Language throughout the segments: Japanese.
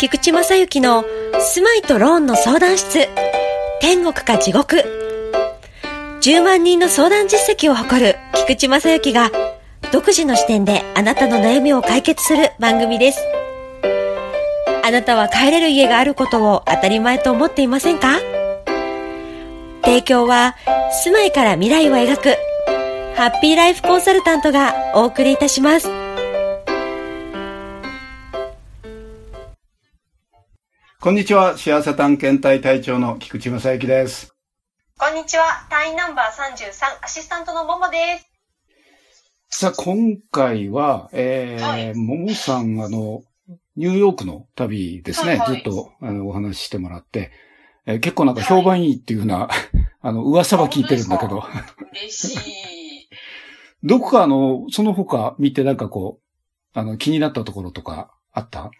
菊池正幸の住まいとローンの相談室。天国か地獄。10万人の相談実績を誇る菊池正幸が独自の視点であなたの悩みを解決する番組です。あなたは帰れる家があることを当たり前と思っていませんか？提供は住まいから未来を描くハッピーライフコンサルタントがお送りいたします。こんにちは。幸せ探検隊隊長の菊池正幸です。こんにちは。隊員ナンバー33、アシスタントのももです。さあ、今回は、えーはいももさん、あの、ニューヨークの旅ですね。はいはいずっとあのお話ししてもらって、えー結構なんか評判いいっていうような、あの、噂は聞いてるんだけど、嬉しい。どこかあの、その他見てなんかこう、あの、気になったところとかあった？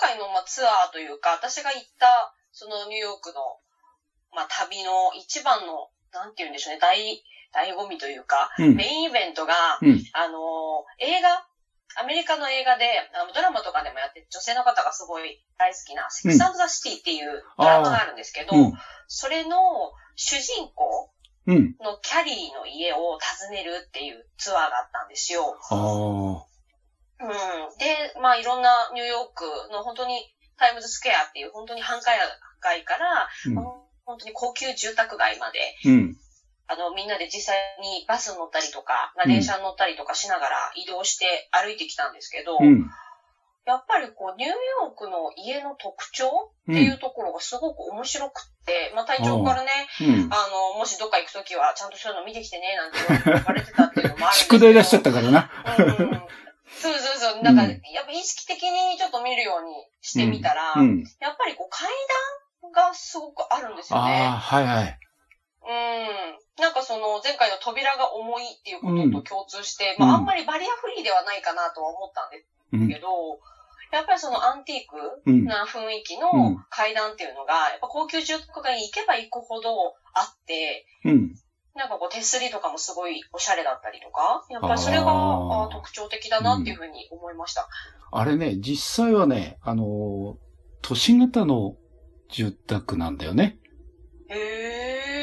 回の、まあ、ツアーというか、私が行った、そのニューヨークの、まあ、旅の一番の、なんて言うんでしょうね、大、醍醐味というか、うん。メインイベントが、うん。あの、映画、アメリカの映画で、あのドラマとかでもやってる女性の方がすごい大好きな、セックスザ・シティっていうドラマがあるんですけど、うん。それの主人公うん。のキャリーの家を訪ねるっていうツアーがあったんですよ。うん。で、まあいろんなニューヨークの本当にタイムズスクエアっていう本当に繁華街から、本当に高級住宅街まで、うん。うん。あの、みんなで実際にバス乗ったりとか、まあ、うん電車に乗ったりとかしながら移動して歩いてきたんですけど、うん。やっぱりこう、ニューヨークの家の特徴う。っていうんところがすごく面白くって、まあ隊長からね、うん。あの、もしどっか行くときはちゃんとそういうの見てきてね、なんて言われてたっていうのもあるんですけ宿ど。題出しちゃったからな。うんそうそうそう。なんか、うんやっぱ意識的にちょっと見るようにしてみたら、うん。やっぱりこう階段がすごくあるんですよああ、ね。はいはい。うん。なんかその前回の扉が重いっていうことと共通して、うんまああんまりバリアフリーではないかなとは思ったんでうん。すけど、やっぱりそのアンティークうん。な雰囲気うんの階段っていうのが、やっぱ高級住宅街に行けば行くほどあって、うん。なんかこう手すりとかもすごいおしゃれだったりとか、やっぱりそれが特徴的だなっていうふうに思いました。あれね、実際はね、あの、都市型の住宅なんだよね。へ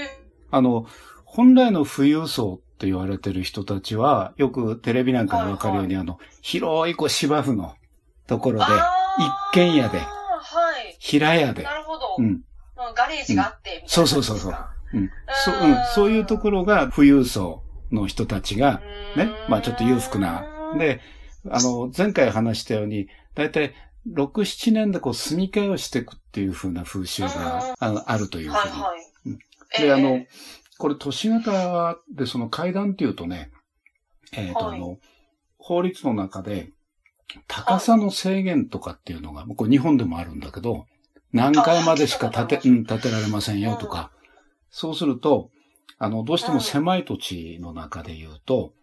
え。あの、本来の富裕層って言われてる人たちは、よくテレビなんかでわかるように、あの、広いこう芝生のところで、一軒家ではい。平屋でな、るほど。うん、うんガレージがあって、みたいなそうそうそうそう感うん、そうん、そういうところが富裕層の人たちが、ね、まあちょっと裕福な。で、あの、前回話したように、だいたい6、7年でこう住み替えをしていくっていう風な風習があのあるというふうに。はいはい。で、あのえ、これ都市型でその階段っていうとね、えっ、と、はい。あの、法律の中で、高さの制限とかっていうのが、これ日本でもあるんだけど、何階までしか建て、うん、建てられませんよとか、そうすると、あの、どうしても狭い土地の中で言うと、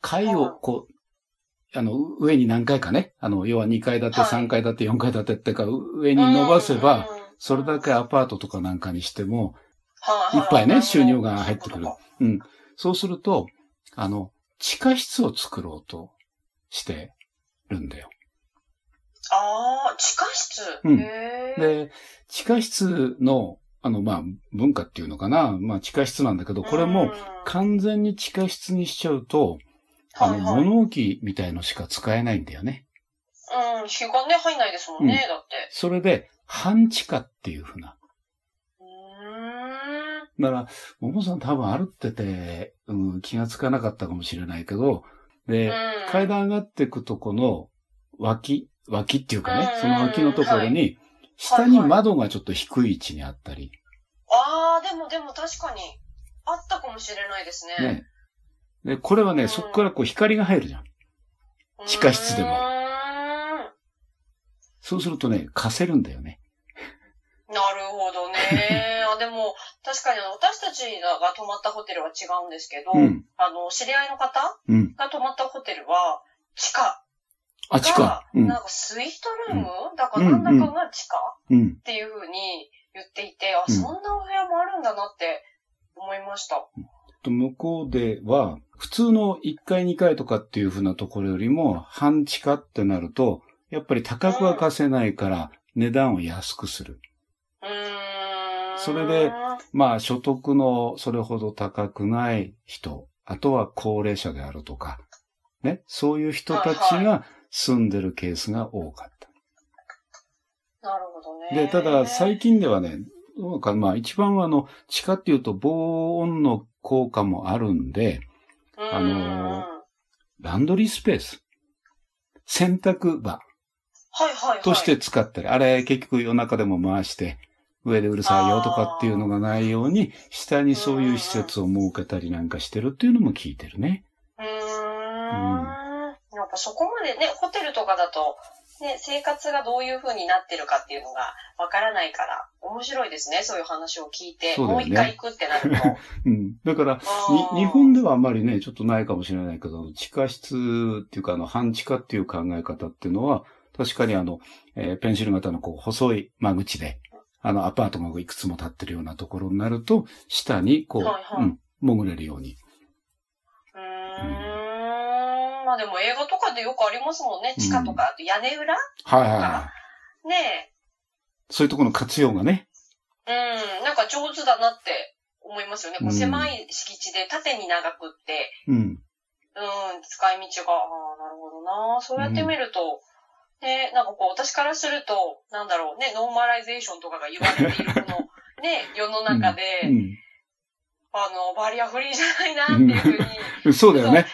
階をこう、あの、上に何階かね、あの、要は2階建て、はい3階建て、4階建てってか、上に伸ばせば、うん、それだけアパートとかなんかにしても、はいいっぱいね、収入がな入ってくる。うん。そうすると、あの、地下室を作ろうとしてるんだよ。ああ、地下室。うん。で、地下室の、あの、まあ、文化っていうのかな。まあ、地下室なんだけど、これうんも、完全に地下室にしちゃうと、あの、物置みたいのしか使えないんだよね。うん、日がね、入んないですもんね、うんだって。それで、半地下っていうふうな。うーん。だから、ももさん多分歩ってて、うん、気がつかなかったかもしれないけど、で、うん階段上がっていくとこの脇、脇っていうかねうん、その脇のところはに、下に窓がちょっと低い位置にあったり、ああ、でもでも確かに、あったかもしれないですね。ね。で、これはね、うんそこからこう光が入るじゃん。地下室でもそうするとね、貸せるんだよね。なるほどね。あでも、確かに私たちが泊まったホテルは違うんですけど、うん。あの、知り合いの方うん。が泊まったホテルは、地下あ、地下が。、うんなんかスイートルーム、だから何らかが地下？うん。っていう風に言っていて、あ、うんそんなお部屋もあるんだなって思いました。と向こうでは、普通の1階2階とかっていう風なところよりも、半地下ってなると、やっぱり高くは貸せないから値段を安くする。うーん。それでまあ所得のそれほど高くない人、あとは高齢者であるとか、ね、そういう人たちはいが住んでるケースが多かった。なるほどね。で、ただ最近ではね、どうかまあ一番はあの、地下っていうと防音の効果もあるんで、あのーランドリースペース、洗濯場はいはいはい。として使ったり、あれ結局夜中でも回して、上でうるさいよとかっていうのがないように、下にそういう施設を設けたりなんかしてるっていうのも聞いてるね。うーん。やっぱそこまでね、ホテルとかだと、ね、生活がどういう風になってるかっていうのがわからないから、面白いですね、そういう話を聞いて。ねもう一回行くってなると。うん。だから、日本ではあんまりね、ちょっとないかもしれないけど、地下室っていうか、あの、半地下っていう考え方っていうのは、確かにあの、えーペンシル型のこう、細い間口で、あの、アパートがいくつも建ってるようなところになると、下にこう、はいはいうん、潜れるように。うーん。まあでも映画とかでよくありますもんね。地下とか、あと屋根裏はいはいはい。ねそういうところの活用がね。え。うん。なんか上手だなって思いますよね。こううん狭い敷地で縦に長くって、うん。うん、使い道が、ああ、なるほどな。そうやって見ると、ね、なんかこう、私からすると、なんだろうね、ノーマライゼーションとかが言われているこの、ね、世の中で、うんあの、バリアフリーじゃないなっていうふうに、うん。そうだよね。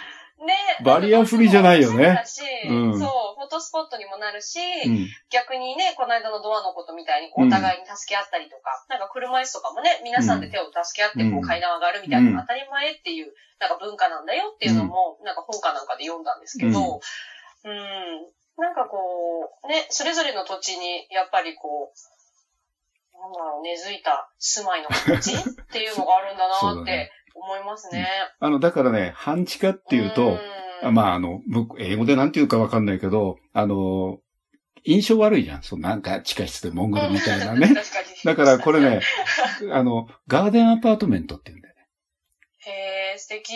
ね。バリアフリーじゃないよね。そうだしうん。そう、フォトスポットにもなるし、うん。逆にね、この間のドアのことみたいに、お互いに助け合ったりとか、なんか車椅子とかもね、皆さんで手を助け合って、うん。こう階段上がるみたいな当たり前っていう、なんか文化なんだよっていうのも、なんか本かなんかで読んだんですけど、うん、なんかこう、ね、それぞれの土地に、やっぱりこう、なんだろう、根付いた住まいの形っていうのがあるんだなって 思いますね。あの、だからね、半地下っていうと、ああ、まあ、あの、僕、英語でなんて言うかわかんないけど、あの、印象悪いじゃん。そう、なんか地下室でモンゴルみたいなね。確かにだからこれね、あの、ガーデンアパートメントって言うんだよね。へえ、素敵。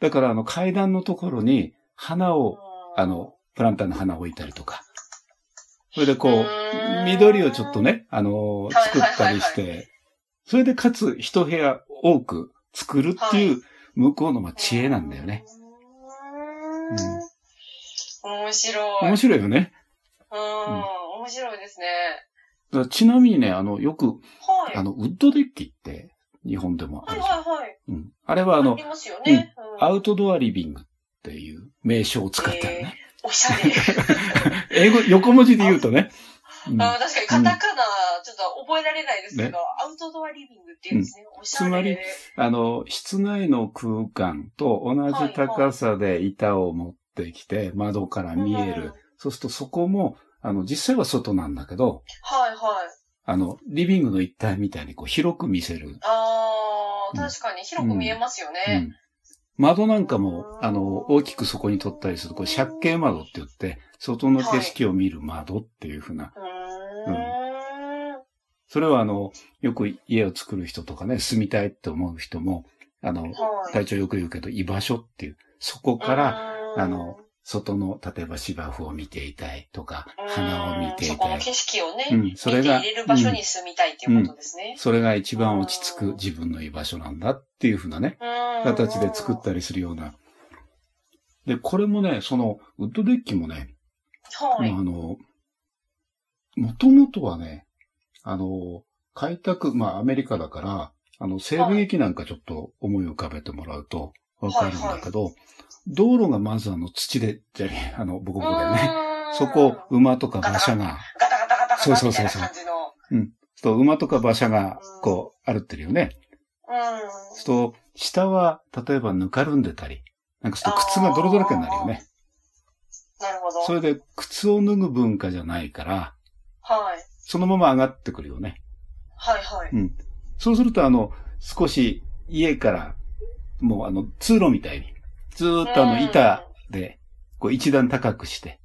だからあの階段のところに花を、うんあの、プランターの花を置いたりとか。それでこう緑をちょっとね、あの、作ったりして、それでかつ一部屋多く作るっていう向こうのまあ知恵なんだよね。。うーん面白い。面白いよね。うん、面白いですね。ちなみにね、あの、よく、はい。あの、ウッドデッキって日本でもあはいるじゃん。はいはい。うん。あれはあのり、ますよね。うんアウトドアリビングっていう名称を使ってるね。おしゃれ。英語、横文字で言うとね。うんあ確かにカタカナ、ちょっと覚えられないですけど、ねアウトドアリビングっていうんですね。おしゃれ。つまりあの、室内の空間と同じ高さで板を持ってきて、窓から見える。うんそうするとそこも、あの、実際は外なんだけど、はいはい。あの、リビングの一体みたいにこう広く見せる。あー、うん確かに広く見えますようね。ん。窓なんかもう、んあの、大きくそこに取ったりする、これ借景窓って言って、外の景色を見る窓っていうふうな。それはあの、よく家を作る人とかね、住みたいって思う人も、あの、はい。隊長よく言うけど、居場所っていう、そこから、うんあの、外の、例えば芝生を見ていたいとか、うん花を見ていたい。そこの景色をね、うん、それが、見て入れる場所に住みたいっていうことですね。それが一番落ち着く自分の居場所なんだっていうふうなね、うん形で作ったりするような。で、これもね、その、ウッドデッキもね、はい。まああの、もともとはね、あの、開拓、まあアメリカだから、あの、西部劇なんかちょっと思い浮かべてもらうとわかるんだけど、道路がまずあの土で、じゃあ、あの、ボコボコだよね。うんそこ、馬とか馬車が、ガタガタガタガタそうそうそうそうな感じの。そう馬とか馬車が、こう、歩ってるよね。うん。そう下は、例えばぬかるんでたり、なんかちょっと靴が泥だらけになるよね。なるほど。それで、靴を脱ぐ文化じゃないから、はい。そのまま上がってくるよね。はいはい。そうすると、あの、少し家から、もうあの、通路みたいに、ずーっとあの、板で、こう一段高くして、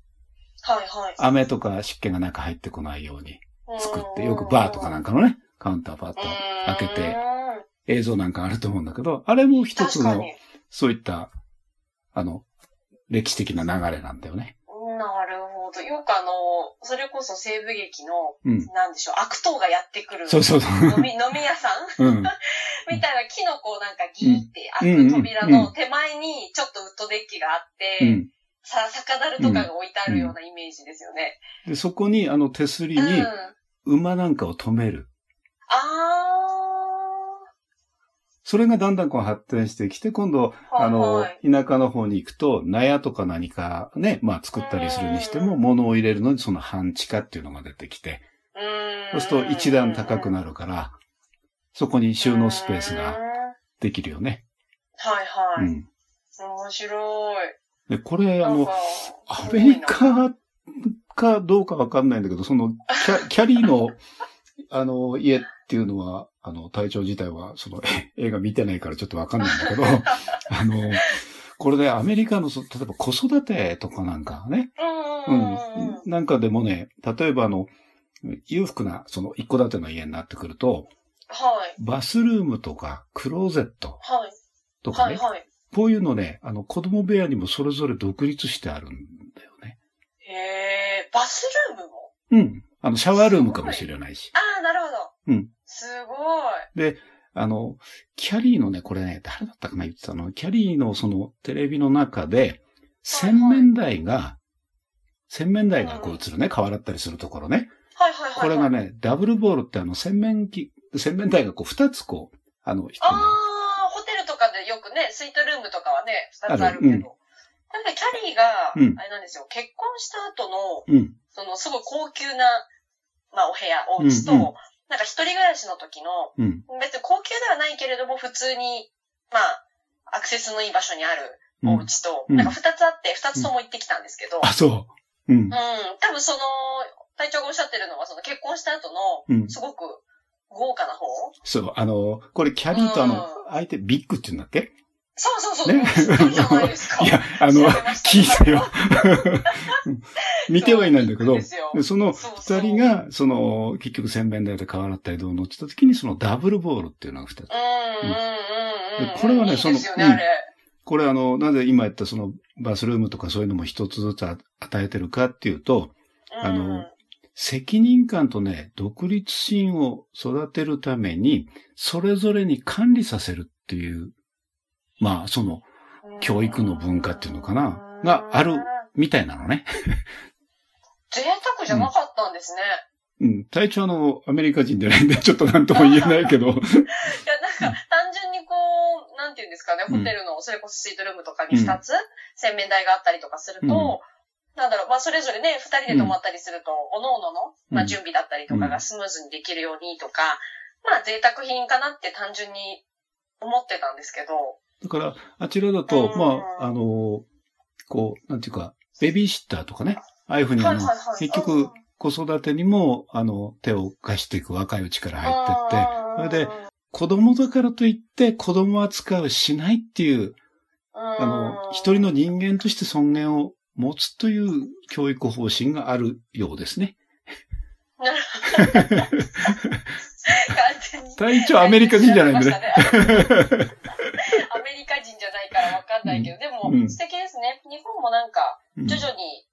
はいはい。雨とか湿気が中入ってこないように作って、うんよくバーとかなんかのね、カウンターパッと開けて、映像なんかあると思うんだけど、あれも一つの。そういった、あの、歴史的な流れなんだよね。よくあの、それこそ西部劇の、うん。なんでしょう、悪党がやってくる。そうそうそう。飲み、飲み屋さんうん。みたいな木のこうなんかギーって開うんく扉の手前にちょっとウッドデッキがあって、うん。さ、酒樽とかが置いてあるようなイメージですよね。で、そこに、あの手すりうん。にあ馬なんかを止める。あそれがだんだんこう発展してきて、今度、ー。あのはい、田舎の方に行くと、納屋とか何かね、まあ作ったりするにしても、うん物を入れるのにその半地下っていうのが出てきて。そうすると一段高くるなるから、そこに収納スペースができるよね。はい。うん。面白い。で、これ、あのアメリカかどうかわかんないんだけど、そのキャ、キャリーの、あの、家っていうのは、あの、隊長自体は、その、映画見てないからちょっとわかんないんだけど、あの、これでアメリカの、そ例えば子育てとかなんかね、ううん。なんかでもね、例えばあの、裕福な、その一戸建ての家になってくると、はい。バスルームとか、クローゼットはい。とかね、はいはい。こういうのね、あの、子供部屋にもそれぞれ独立してあるんだよね。へえ、バスルームも？うん。あの、シャワールームかもしれないし。ああ、なるほど。うん。すごい。あの、キャリーのね、これね、誰だったかな言ってたの？キャリーのそのテレビの中で、洗面台が、洗面台がこう映るね、顔洗ったりするところね。はいはいはいはい。これがね、ダブルボールってあの、洗面器、洗面台がこう二つこう、あの、人ああの、、ホテルとかでよくね、スイートルームとかはね、二つあるけど。ある。うん。なんかキャリーが、うん。あれなんですよ、結婚した後の、うん、そのすごい高級な、まあお部屋、お家と、うんうんなんか一人暮らしの時の、うん、別に高級ではないけれども、普通に、まあ、アクセスのいい場所にあるうん。お家と、うん。なんか二つあって、二つとも行ってきたんですけど、あ、そう。うん。うん、、多分その、隊長がおっしゃってるのは、その結婚した後の、うん。すごく豪華な方？そう、あの、これキャリーとあのうん、相手ビッグって言うんだっけ？そうそうそう、ね。いや、あの聞いたよ。見てはいないんだけどそその二人が、その、結局洗面台で顔洗ったりどうのって言った時に、そのダブルボールっていうのが二つ。これはねそのあれ。これあの、なぜ今言ったそのバスルームとかそういうのも一つずつ与えてるかっていうと、あのうん責任感とね、独立心を育てるために、それぞれに管理させるっていう、まあ、その、教育の文化っていうのかながある。みたいなのね。贅沢じゃなかったんですね。うん。体調あの、アメリカ人でないんで、ちょっとなんとも言えないけど。いや、なんか、単純にこう、なんていうんですかね、うんホテルの、それこそスイートルームとかに二つ、洗面台があったりとかすると、なんだろう、まあ、それぞれね、二人で泊まったりすると、おのおのの、まあ、うん準備だったりとかがスムーズにできるようにとか、まあ、贅沢品かなって単純に思ってたんですけど、だから、あちらだと、うん。まあ、あの、こう、なんていうか、ベビーシッターとかね、ああいうふうにあの、結局、子育てにも、あの、手を貸していく若いうちから入ってって、それで、子供だからといって子供扱いをしないっていう、あの、一人の人間として尊厳を持つという教育方針があるようですね。なるほど。アメリカ人じゃないんでね。ないからわかんないけど、でもうん素敵ですね。日本もなんか、うん徐々に、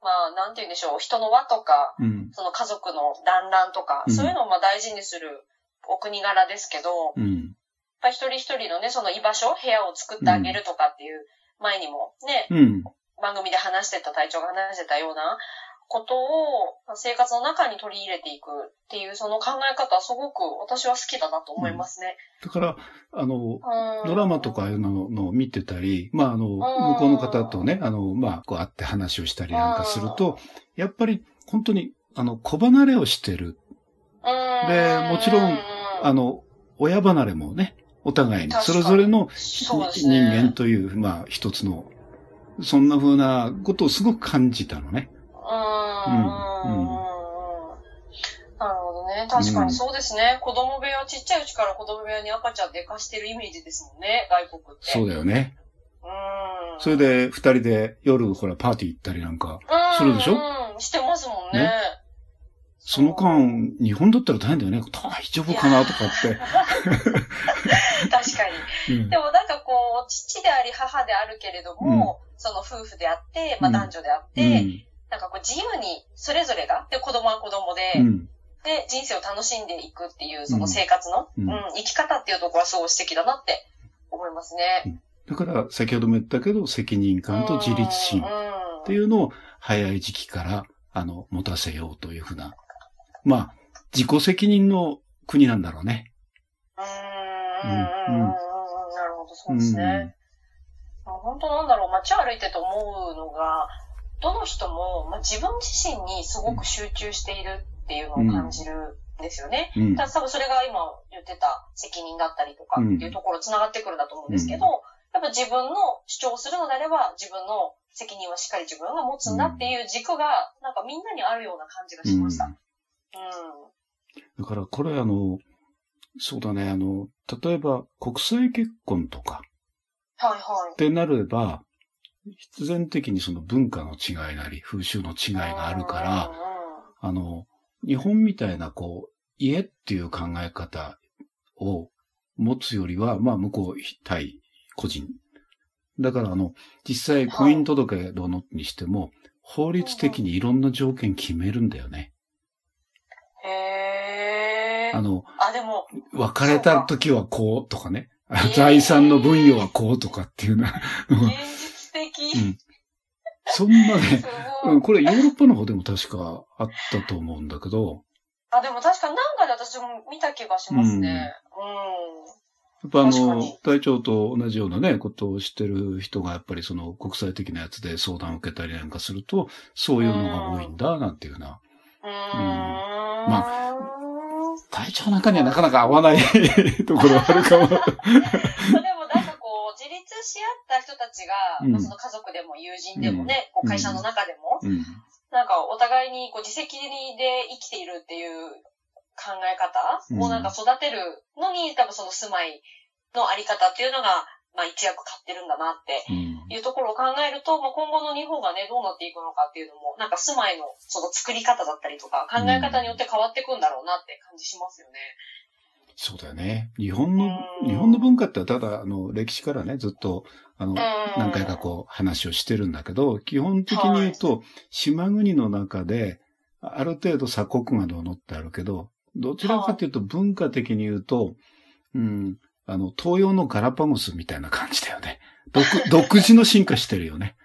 まあ、なんて言うんでしょう、人の輪とか、うん。その家族の団らんとか、うんそういうのをまあ大事にするお国柄ですけど、やっうん。ぱり一人一人のね、その居場所、部屋を作ってあげるとかっていう、前にもね、うん。番組で話してた隊長が話してたようなことを生活の中に取り入れていくっていうその考え方はすごく私は好きだなと思いますね。だから、あの、うん。ドラマとかののを見てたり、まあ、あの、向こうの方とね、あの、まあ、こう会って話をしたりなんかすると、やっぱり本当に、あの、子離れをしてる。うん。でもちろんあの、親離れもね、お互いに、それぞれの人ね。間という、まあ、一つの、そんな風なことをすごく感じたのね。うんうんなるほどね。確かにそうですね。子供部屋、ちっちゃいうちから子供部屋に赤ちゃん寝かしてるイメージですもんね、外国って。そうだよね。うん。それで、二人で夜、ほら、パーティー行ったりなんか、うん、するでしょ？うん、してますもんね。ねその間、日本だったら大変だよね。大丈夫かなとかって。確かに。うんでもなんかこう、父であり母であるけれども、その夫婦であって、まあうん男女であって、うん。なんかこう自由にそれぞれが、で、子供は子供で、うん。で、人生を楽しんでいくっていう、その生活の、ううんん、生き方っていうところはすごい素敵だなって思いますね。だから、先ほども言ったけど、責任感と自立心っうん。ていうのを早い時期から、あの、持たせようというふうな。まあ、自己責任の国なんだろうね。うーん。うんうん。なるほど、そうですね。本当なんだろう、街を歩いてて思うのが、どの人も、まあ、自分自身にすごく集中しているっていうのを感じるんですよね。うん。ただ多分それが今言ってた責任だったりとかっていうところ繋がってくるんだと思うんですけど、うんやっぱ自分の主張するのであれば自分の責任はしっかり自分が持つんだっていう軸がなんかみんなにあるような感じがしました。うん。だから、これあの、そうだね、あの、例えば国際結婚とかはいはいっ。てなれば、必然的にその文化の違いなり、風習の違いがあるから、あの、日本みたいなこう、家っていう考え方を持つよりは、まあ向こう対個人。だからあの、実際婚姻届どのにしても、法律的にいろんな条件決めるんだよね。へー。あの、あ、でも、別れた時はこうとかね。財産の分与はこうとかっていうな。うんそんなね。うん、これヨーロッパの方でも確かあったと思うんだけど、あ、でも確かになんかで私も見た気がしますね。うん。やっぱあの隊長と同じようなね、ことをしてる人がやっぱりその国際的なやつで相談を受けたりなんかすると、そういうのが多いんだ、なんていうな。うーん。ま隊長なんかにはなかなか合わない ところはあるかも。まあでもなんかこう、自立し合った人たちが、うんまあその家族でも友人でもね、こう会社の中でも、うん。なんかお互いにこう自責で生きているっていう考え方をなんか育てるのに、多分その住まいのあり方っていうのが、まあ一役買ってるんだなってうん。いうところを考えると、まあ、今後の日本がね、どうなっていくのかっていうのも、なんか住まいのその作り方だったりとか、考え方によって変わっていくんだろうなって感じしますよね。そうだよね。日本の、うん日本の文化ってただ、あの、歴史からね、ずっと、あの、うん何回かこう話をしてるんだけど、基本的に言うと、島国の中で、ある程度鎖国がどうのってあるけど、どちらかというと文化的に言うと、うん、あの、東洋のガラパゴスみたいな感じだよね。独 独自の進化してるよね。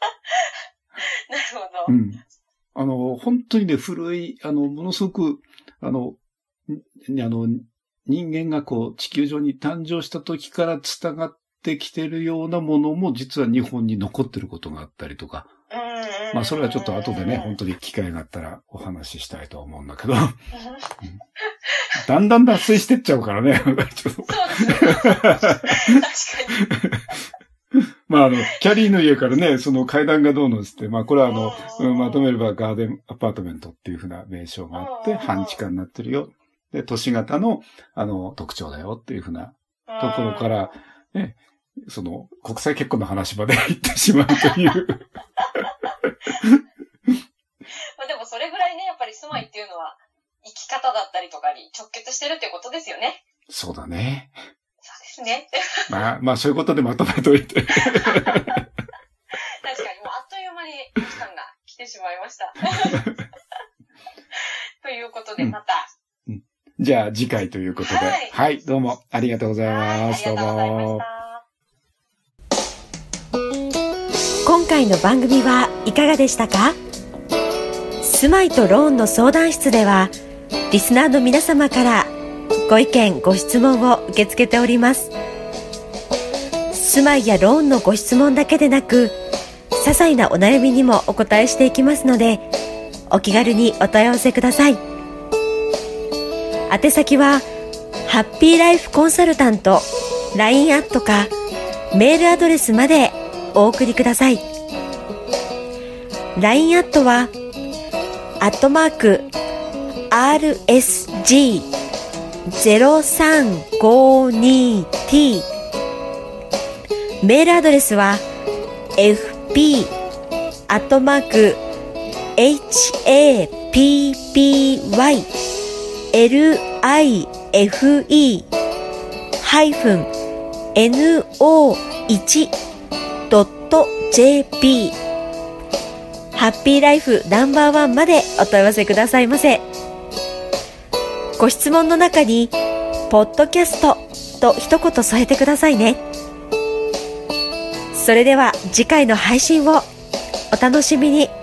なるほど。うん。あの、本当にね、古い、あの、ものすごく、あの、んあの、人間がこう、地球上に誕生した時から伝がってきてるようなものも、実は日本に残ってることがあったりとか。まあ、それはちょっと後でね、本当に機会があったらお話ししたいと思うんだけど、だんだん脱線してっちゃうからね。ちょっとそうですね。確かに。まあ、あの、キャリーの家からね、その階段がどうのっつって、まあ、これはあの、まとめればガーデンアパートメントっていうふうな名称があって、うん半地下になってるよ。で、都市型の、あの、特徴だよっていうふうなところから、ね、その、国際結婚の話まで 行ってしまうという。まあでもそれぐらいね、やっぱり住まいっていうのは、生き方だったりとかに直結してるってことですよね。そうだね。そうですね。まあ、まあ、そういうことでまとめといて。確かに、もうあっという間に時間が来てしまいました。ということで、うんまた。じゃあ、次回ということで。ははいい、どうもありがとうございはい、あます。どうも。た。今回の番組はいかがでしたか？住まいとローンの相談室ではリスナーの皆様からご意見ご質問を受け付けております住まいやローンのご質問だけでなく些細なお悩みにもお答えしていきますのでお気軽にお問い合わせください宛先はハッピーライフコンサルタント LINE アットかメールアドレスまでお送りください。LINE アットはアットマーク RSG0352T メールアドレスは fp アットマーク happy life ハイフン no1.jp ハッピーライフナンバーワンまでお問い合わせくださいませ。ご質問の中に、ポッドキャストと一言添えてくださいね。それでは次回の配信をお楽しみに。